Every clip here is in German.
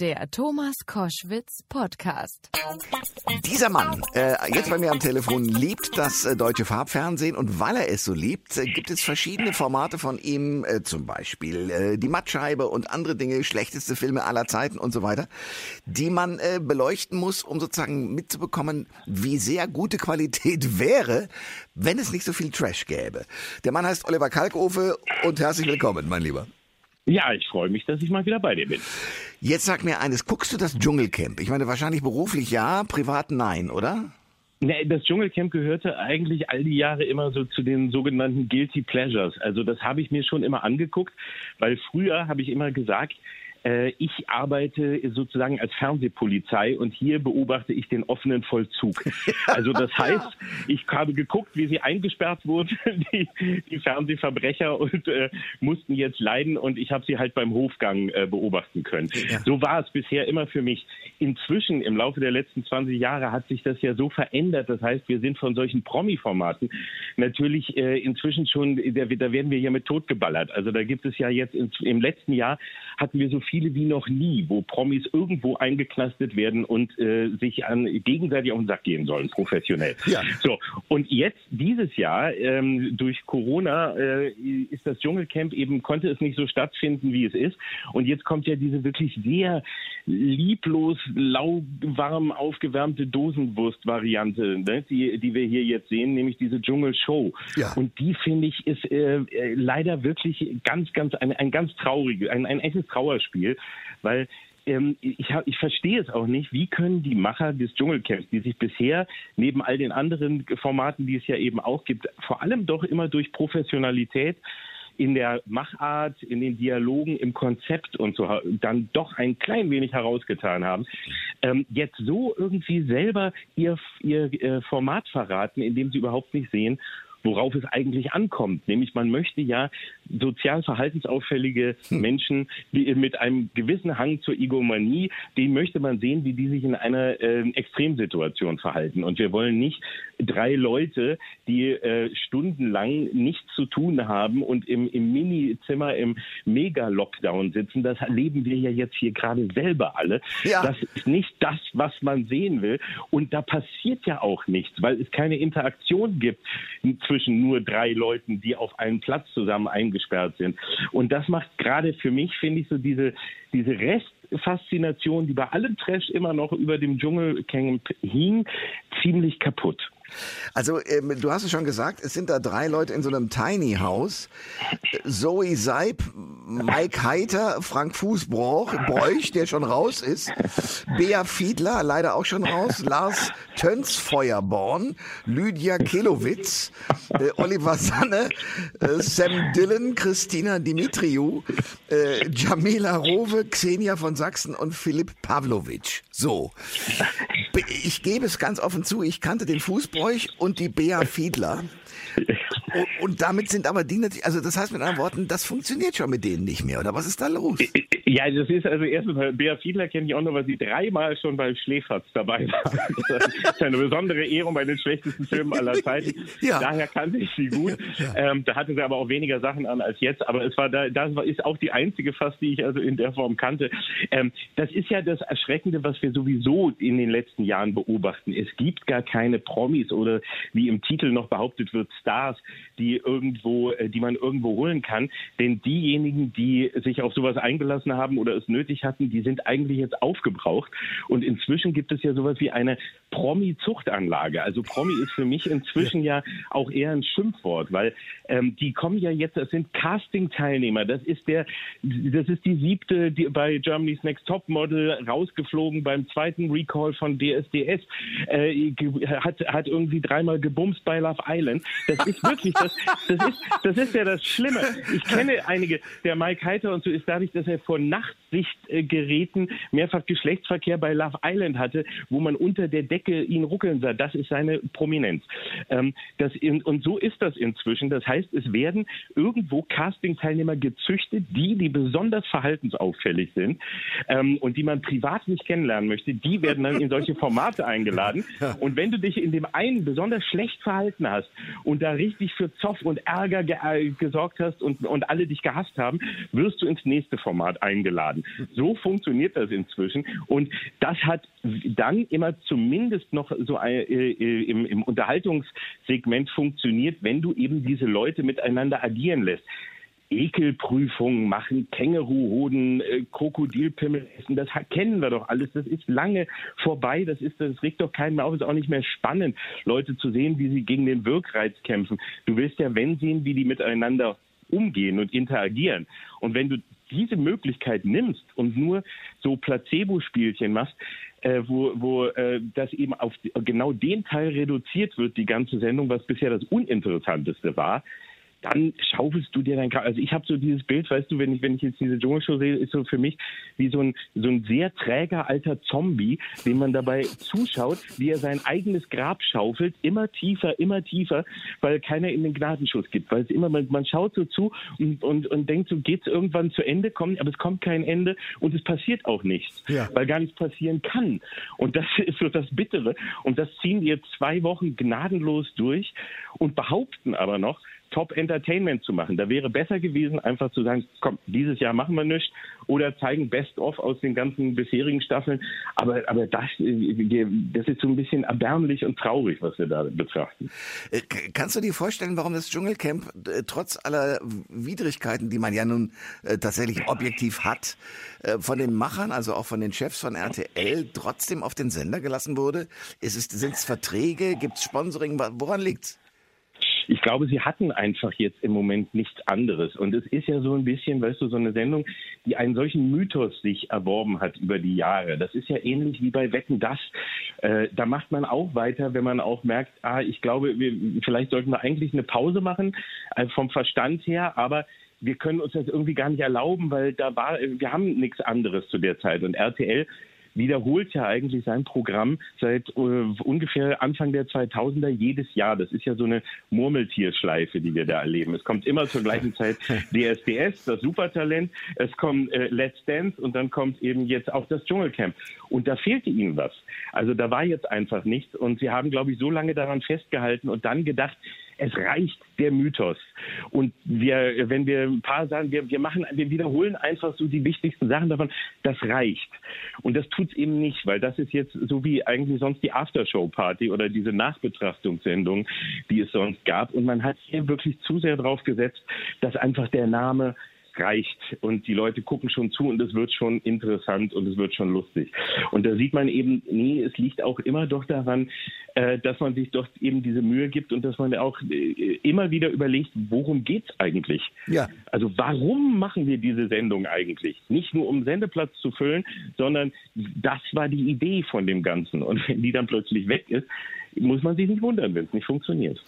Der Thomas Koschwitz Podcast. Dieser Mann, äh, jetzt bei mir am Telefon, liebt das äh, deutsche Farbfernsehen und weil er es so liebt, äh, gibt es verschiedene Formate von ihm, äh, zum Beispiel äh, die Mattscheibe und andere Dinge, schlechteste Filme aller Zeiten und so weiter, die man äh, beleuchten muss, um sozusagen mitzubekommen, wie sehr gute Qualität wäre, wenn es nicht so viel Trash gäbe. Der Mann heißt Oliver Kalkofe und herzlich willkommen, mein Lieber. Ja, ich freue mich, dass ich mal wieder bei dir bin. Jetzt sag mir eines, guckst du das Dschungelcamp? Ich meine, wahrscheinlich beruflich ja, privat nein, oder? Nee, das Dschungelcamp gehörte eigentlich all die Jahre immer so zu den sogenannten Guilty Pleasures. Also das habe ich mir schon immer angeguckt, weil früher habe ich immer gesagt, ich arbeite sozusagen als Fernsehpolizei und hier beobachte ich den offenen Vollzug. Also das heißt, ich habe geguckt, wie sie eingesperrt wurden, die, die Fernsehverbrecher und äh, mussten jetzt leiden und ich habe sie halt beim Hofgang äh, beobachten können. Ja. So war es bisher immer für mich. Inzwischen im Laufe der letzten 20 Jahre hat sich das ja so verändert. Das heißt, wir sind von solchen Promi-Formaten natürlich äh, inzwischen schon, da, da werden wir ja mit totgeballert. Also da gibt es ja jetzt in, im letzten Jahr hatten wir so viele wie noch nie, wo Promis irgendwo eingeknastet werden und äh, sich an gegenseitig auf den Sack gehen sollen, professionell. Ja. So, und jetzt dieses Jahr ähm, durch Corona äh, ist das Dschungelcamp eben, konnte es nicht so stattfinden, wie es ist. Und jetzt kommt ja diese wirklich sehr lieblos, lauwarm aufgewärmte Dosenwurst-Variante, ne, die, die wir hier jetzt sehen, nämlich diese Dschungelshow. Ja. Und die, finde ich, ist äh, äh leider wirklich ganz, ganz, ein, ein ganz trauriges, ein, ein echtes Trauerspiel, weil ähm, ich, hab, ich verstehe es auch nicht, wie können die Macher des Dschungelcamps, die sich bisher neben all den anderen Formaten, die es ja eben auch gibt, vor allem doch immer durch Professionalität in der Machart, in den Dialogen, im Konzept und so dann doch ein klein wenig herausgetan haben, ähm, jetzt so irgendwie selber ihr, ihr äh, Format verraten, indem sie überhaupt nicht sehen, worauf es eigentlich ankommt. Nämlich man möchte ja sozial verhaltensauffällige hm. Menschen die mit einem gewissen Hang zur Egomanie, den möchte man sehen, wie die sich in einer äh, Extremsituation verhalten. Und wir wollen nicht drei Leute, die äh, stundenlang nichts zu tun haben und im, im Mini-Zimmer im Mega-Lockdown sitzen. Das erleben wir ja jetzt hier gerade selber alle. Ja. Das ist nicht das, was man sehen will. Und da passiert ja auch nichts, weil es keine Interaktion gibt zwischen nur drei Leuten, die auf einen Platz zusammen eingesperrt sind. Und das macht gerade für mich, finde ich, so diese, diese Restfaszination, die bei allem Trash immer noch über dem Dschungelcamp hing, ziemlich kaputt. Also, ähm, du hast es schon gesagt, es sind da drei Leute in so einem Tiny House. Zoe Seib, Mike Heiter, Frank Fußbroch, Bräuch, der schon raus ist, Bea Fiedler, leider auch schon raus, Lars Tönsfeuerborn, Lydia Kelowitz, äh, Oliver Sanne, äh, Sam Dillon, Christina Dimitriou, äh, Jamila Rowe, Xenia von Sachsen und Philipp Pavlovic. So. Ich gebe es ganz offen zu, ich kannte den Fußbräuch und die Bea Fiedler. Und damit sind aber die natürlich, also das heißt mit anderen Worten, das funktioniert schon mit denen nicht mehr, oder was ist da los? Ja, das ist also erstmal, Bea Fiedler kenne ich auch noch, weil sie dreimal schon bei Schläferz dabei war. Das ist eine besondere Ehrung bei den schlechtesten Filmen aller Zeiten. Ja. Daher kannte ich sie gut. Ja. Ähm, da hatte sie aber auch weniger Sachen an als jetzt, aber es war da, das ist auch die einzige fast, die ich also in der Form kannte. Ähm, das ist ja das Erschreckende, was wir sowieso in den letzten Jahren beobachten. Es gibt gar keine Promis oder wie im Titel noch behauptet wird, Stars, die irgendwo, äh, die man irgendwo holen kann. Denn diejenigen, die sich auf sowas eingelassen haben oder es nötig hatten, die sind eigentlich jetzt aufgebraucht. Und inzwischen gibt es ja sowas wie eine Promi-Zuchtanlage. Also Promi ist für mich inzwischen ja auch eher ein Schimpfwort, weil ähm, die kommen ja jetzt, das sind Casting-Teilnehmer. Das ist der, das ist die siebte die bei Germany's Next Top Model rausgeflogen beim zweiten Recall von DSDS. Äh, hat, hat irgendwie dreimal gebumst bei Love Island. Das ist wirklich, das, das ist, das ist ja das Schlimme. Ich kenne einige, der Mike Heiter und so ist dadurch, dass er vor Nachtsichtgeräten mehrfach Geschlechtsverkehr bei Love Island hatte, wo man unter der Decke ihn ruckeln sah. Das ist seine Prominenz. Ähm, das in, und so ist das inzwischen. Das heißt, es werden irgendwo Casting-Teilnehmer gezüchtet, die, die besonders verhaltensauffällig sind ähm, und die man privat nicht kennenlernen möchte, die werden dann in solche Formate eingeladen. Und wenn du dich in dem einen besonders schlecht verhalten hast und da richtig für Zoff und Ärger ge äh, gesorgt hast und, und alle dich gehasst haben, wirst du ins nächste Format eingeladen. So funktioniert das inzwischen. Und das hat dann immer zumindest noch so äh, äh, im, im Unterhaltungssegment funktioniert, wenn du eben diese Leute miteinander agieren lässt. Ekelprüfungen machen, Känguruhoden, äh, Krokodilpimmel essen, das kennen wir doch alles. Das ist lange vorbei. Das ist, das regt doch keinen mehr auf. Ist auch nicht mehr spannend, Leute zu sehen, wie sie gegen den Wirkreiz kämpfen. Du willst ja, wenn sehen, wie die miteinander umgehen und interagieren. Und wenn du diese Möglichkeit nimmst und nur so Placebo-Spielchen machst, äh, wo, wo äh, das eben auf genau den Teil reduziert wird, die ganze Sendung, was bisher das Uninteressanteste war, dann schaufelst du dir dein Kraft. Also ich habe so dieses Bild, weißt du, wenn ich, wenn ich jetzt diese Dschungelshow sehe, ist so für mich wie so ein, so ein sehr träger alter Zombie, dem man dabei zuschaut, wie er sein eigenes Grab schaufelt, immer tiefer, immer tiefer, weil keiner in den Gnadenschuss gibt. Weil es immer, man, man schaut so zu und, und, und denkt, so geht's irgendwann zu Ende, kommt, aber es kommt kein Ende und es passiert auch nichts, ja. weil gar nichts passieren kann. Und das ist so das Bittere. Und das ziehen wir zwei Wochen gnadenlos durch und behaupten aber noch, Top Entertainment zu machen. Da wäre besser gewesen, einfach zu sagen, komm, dieses Jahr machen wir nichts oder zeigen Best-of aus den ganzen bisherigen Staffeln. Aber, aber das, äh, das ist so ein bisschen erbärmlich und traurig, was wir da betrachten. Äh, kannst du dir vorstellen, warum das Dschungelcamp äh, trotz aller Widrigkeiten, die man ja nun tatsächlich objektiv hat, von den Machern, also auch von den Chefs von RTL, trotzdem auf den Sender gelassen wurde? Sind es Verträge? Gibt es Sponsoring? Woran liegt's? Ich glaube, sie hatten einfach jetzt im Moment nichts anderes. Und es ist ja so ein bisschen, weißt du, so eine Sendung, die einen solchen Mythos sich erworben hat über die Jahre. Das ist ja ähnlich wie bei Wetten das. Äh, da macht man auch weiter, wenn man auch merkt, ah, ich glaube, wir, vielleicht sollten wir eigentlich eine Pause machen, äh, vom Verstand her, aber wir können uns das irgendwie gar nicht erlauben, weil da war, wir haben nichts anderes zu der Zeit. Und RTL wiederholt ja eigentlich sein Programm seit äh, ungefähr Anfang der 2000er jedes Jahr. Das ist ja so eine Murmeltierschleife, die wir da erleben. Es kommt immer zur gleichen Zeit DSDS, das Supertalent, es kommt äh, Let's Dance und dann kommt eben jetzt auch das Dschungelcamp. Und da fehlte ihnen was. Also da war jetzt einfach nichts und sie haben, glaube ich, so lange daran festgehalten und dann gedacht, es reicht der Mythos. Und wir, wenn wir ein paar sagen, wir, wir machen, wir wiederholen einfach so die wichtigsten Sachen davon, das reicht. Und das tut's eben nicht, weil das ist jetzt so wie eigentlich sonst die Aftershow-Party oder diese Nachbetrachtungssendung, die es sonst gab. Und man hat hier wirklich zu sehr drauf gesetzt, dass einfach der Name reicht und die Leute gucken schon zu und es wird schon interessant und es wird schon lustig. Und da sieht man eben, nee, es liegt auch immer doch daran, äh, dass man sich doch eben diese Mühe gibt und dass man auch äh, immer wieder überlegt, worum geht's eigentlich? Ja. Also warum machen wir diese Sendung eigentlich? Nicht nur um Sendeplatz zu füllen, sondern das war die Idee von dem Ganzen. Und wenn die dann plötzlich weg ist, muss man sich nicht wundern, wenn es nicht funktioniert.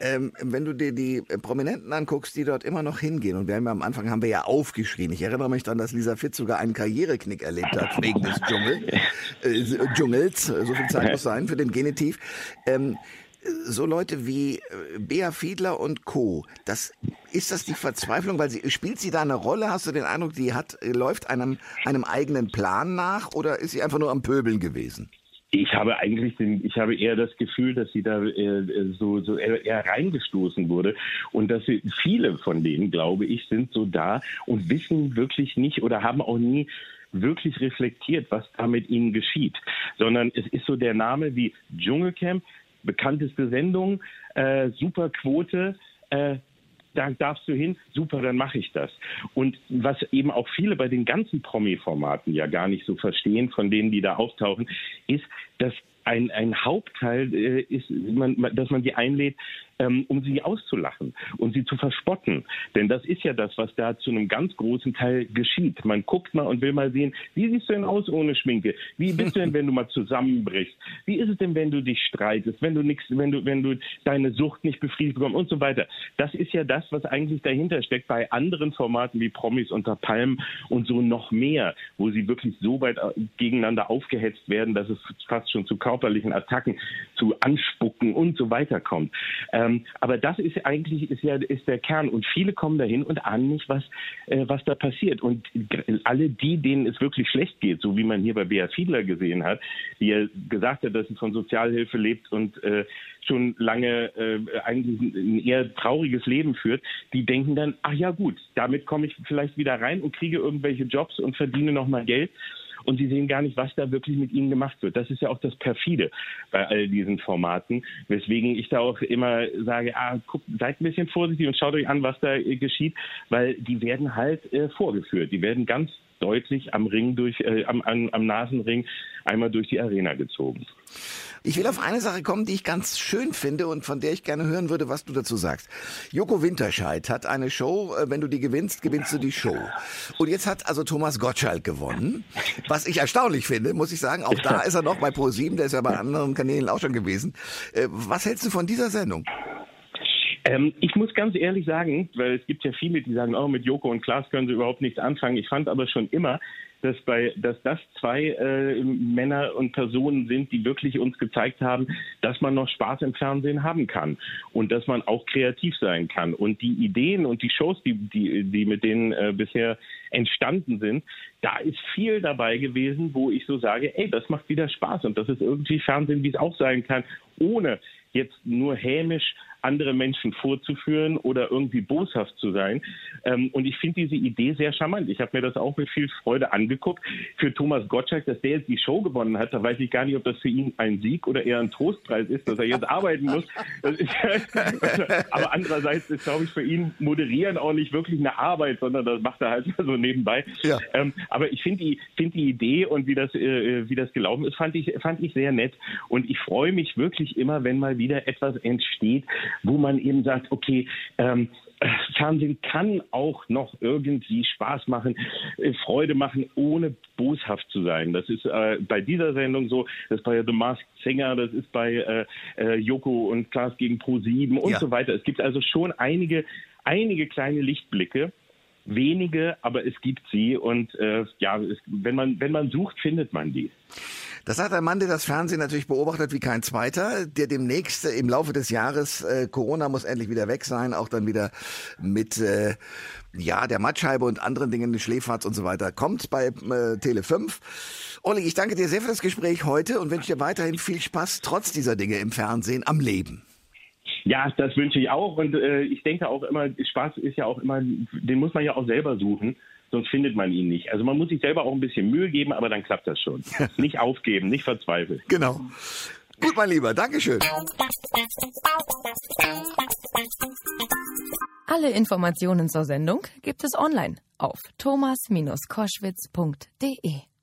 Ähm, wenn du dir die Prominenten anguckst, die dort immer noch hingehen, und wir haben ja am Anfang haben wir ja aufgeschrien. Ich erinnere mich daran, dass Lisa Fitz sogar einen Karriereknick erlebt hat wegen des Dschungel, äh, Dschungels. So viel Zeit muss sein für den Genitiv. Ähm, so Leute wie äh, Bea Fiedler und Co. Das ist das die Verzweiflung, weil sie spielt sie da eine Rolle? Hast du den Eindruck, die hat läuft einem einem eigenen Plan nach oder ist sie einfach nur am Pöbeln gewesen? Ich habe eigentlich den, ich habe eher das Gefühl, dass sie da äh, so, so eher, eher reingestoßen wurde. Und dass sie, viele von denen, glaube ich, sind so da und wissen wirklich nicht oder haben auch nie wirklich reflektiert, was da mit ihnen geschieht, sondern es ist so der Name wie Dschungelcamp, bekannteste Sendung, äh, super Quote, äh, da darfst du hin, super, dann mache ich das. Und was eben auch viele bei den ganzen Promi-Formaten ja gar nicht so verstehen, von denen, die da auftauchen, ist, dass ein, ein Hauptteil äh, ist, man, dass man die einlädt, ähm, um sie auszulachen und sie zu verspotten. Denn das ist ja das, was da zu einem ganz großen Teil geschieht. Man guckt mal und will mal sehen, wie siehst du denn aus ohne Schminke? Wie bist du denn, wenn du mal zusammenbrichst? Wie ist es denn, wenn du dich streitest, wenn du nichts, wenn du, wenn du deine Sucht nicht befriedigt bekommst und so weiter? Das ist ja das, was eigentlich dahinter steckt bei anderen Formaten wie Promis unter Palmen und so noch mehr, wo sie wirklich so weit äh, gegeneinander aufgehetzt werden, dass es fast schon zu körperlichen Attacken, zu Anspucken und so weiter kommt. Äh, Ähm, aber das ist eigentlich ist ja ist der Kern und viele kommen dahin und ahnen nicht, was äh, was da passiert. Und alle die, denen es wirklich schlecht geht, so wie man hier bei Bea Fiedler gesehen hat, die ja gesagt hat, dass sie von Sozialhilfe lebt und äh, schon lange äh, eigentlich ein eher trauriges Leben führt, die denken dann, ach ja gut, damit komme ich vielleicht wieder rein und kriege irgendwelche Jobs und verdiene nochmal Geld und sie sehen gar nicht, was da wirklich mit ihnen gemacht wird. Das ist ja auch das Perfide bei all diesen Formaten, weswegen ich da auch immer sage, ah, guck, seid ein bisschen vorsichtig und schaut euch an, was da äh, geschieht, weil die werden halt äh, vorgeführt. Die werden ganz deutlich am Ring durch, äh, am, am, am Nasenring einmal durch die Arena gezogen. Ich will auf eine Sache kommen, die ich ganz schön finde und von der ich gerne hören würde, was du dazu sagst. Joko Winterscheid hat eine Show, äh, wenn du die gewinnst, gewinnst du die Show. Und jetzt hat also Thomas Gottschalk gewonnen, was ich erstaunlich finde, muss ich sagen. Auch da ist er noch bei Pro7, der ist ja bei anderen Kanälen auch schon gewesen. Äh, was hältst du von dieser Sendung? Ähm, ich muss ganz ehrlich sagen, weil es gibt ja viele, die sagen, oh, mit Joko und Klaas können sie überhaupt nichts anfangen. Ich fand aber schon immer, dass, bei, dass das zwei äh, Männer und Personen sind, die wirklich uns gezeigt haben, dass man noch Spaß im Fernsehen haben kann und dass man auch kreativ sein kann. Und die Ideen und die Shows, die, die, die mit denen äh, bisher entstanden sind, da ist viel dabei gewesen, wo ich so sage, ey, das macht wieder Spaß und das ist irgendwie Fernsehen, wie es auch sein kann, ohne jetzt nur hämisch andere Menschen vorzuführen oder irgendwie boshaft zu sein. Ähm, und ich finde diese Idee sehr charmant. Ich habe mir das auch mit viel Freude angeguckt. Für Thomas Gottschalk, dass der jetzt die Show gewonnen hat, da weiß ich gar nicht, ob das für ihn ein Sieg oder eher ein Trostpreis ist, dass er jetzt arbeiten muss. aber andererseits ist, glaube ich, für ihn moderieren auch nicht wirklich eine Arbeit, sondern das macht er halt so nebenbei. Ja. Ähm, aber ich finde die, find die Idee und wie das, äh, wie das gelaufen ist, fand ich, fand ich sehr nett. Und ich freue mich wirklich immer, wenn mal wieder etwas entsteht, wo man eben sagt, okay, ähm, Fernsehen kann auch noch irgendwie Spaß machen, äh, Freude machen, ohne boshaft zu sein. Das ist äh, bei dieser Sendung so, das ist bei The Masked Singer, das ist bei äh, äh, Joko und Klaas gegen Pro 7 und ja. so weiter. Es gibt also schon einige, einige kleine Lichtblicke wenige, aber es gibt sie und äh, ja, es, wenn man wenn man sucht, findet man die. Das hat ein Mann, der das Fernsehen natürlich beobachtet wie kein zweiter, der demnächst im Laufe des Jahres, äh, Corona muss endlich wieder weg sein, auch dann wieder mit äh, ja der Mattscheibe und anderen Dingen, Schläferz und so weiter, kommt bei äh, Tele 5. Olli, ich danke dir sehr für das Gespräch heute und wünsche dir weiterhin viel Spaß trotz dieser Dinge im Fernsehen am Leben. Ja, das wünsche ich auch. Und äh, ich denke auch immer, Spaß ist ja auch immer, den muss man ja auch selber suchen, sonst findet man ihn nicht. Also man muss sich selber auch ein bisschen Mühe geben, aber dann klappt das schon. nicht aufgeben, nicht verzweifeln. Genau. Gut, mein Lieber, Dankeschön. Alle Informationen zur Sendung gibt es online auf thomas-koschwitz.de.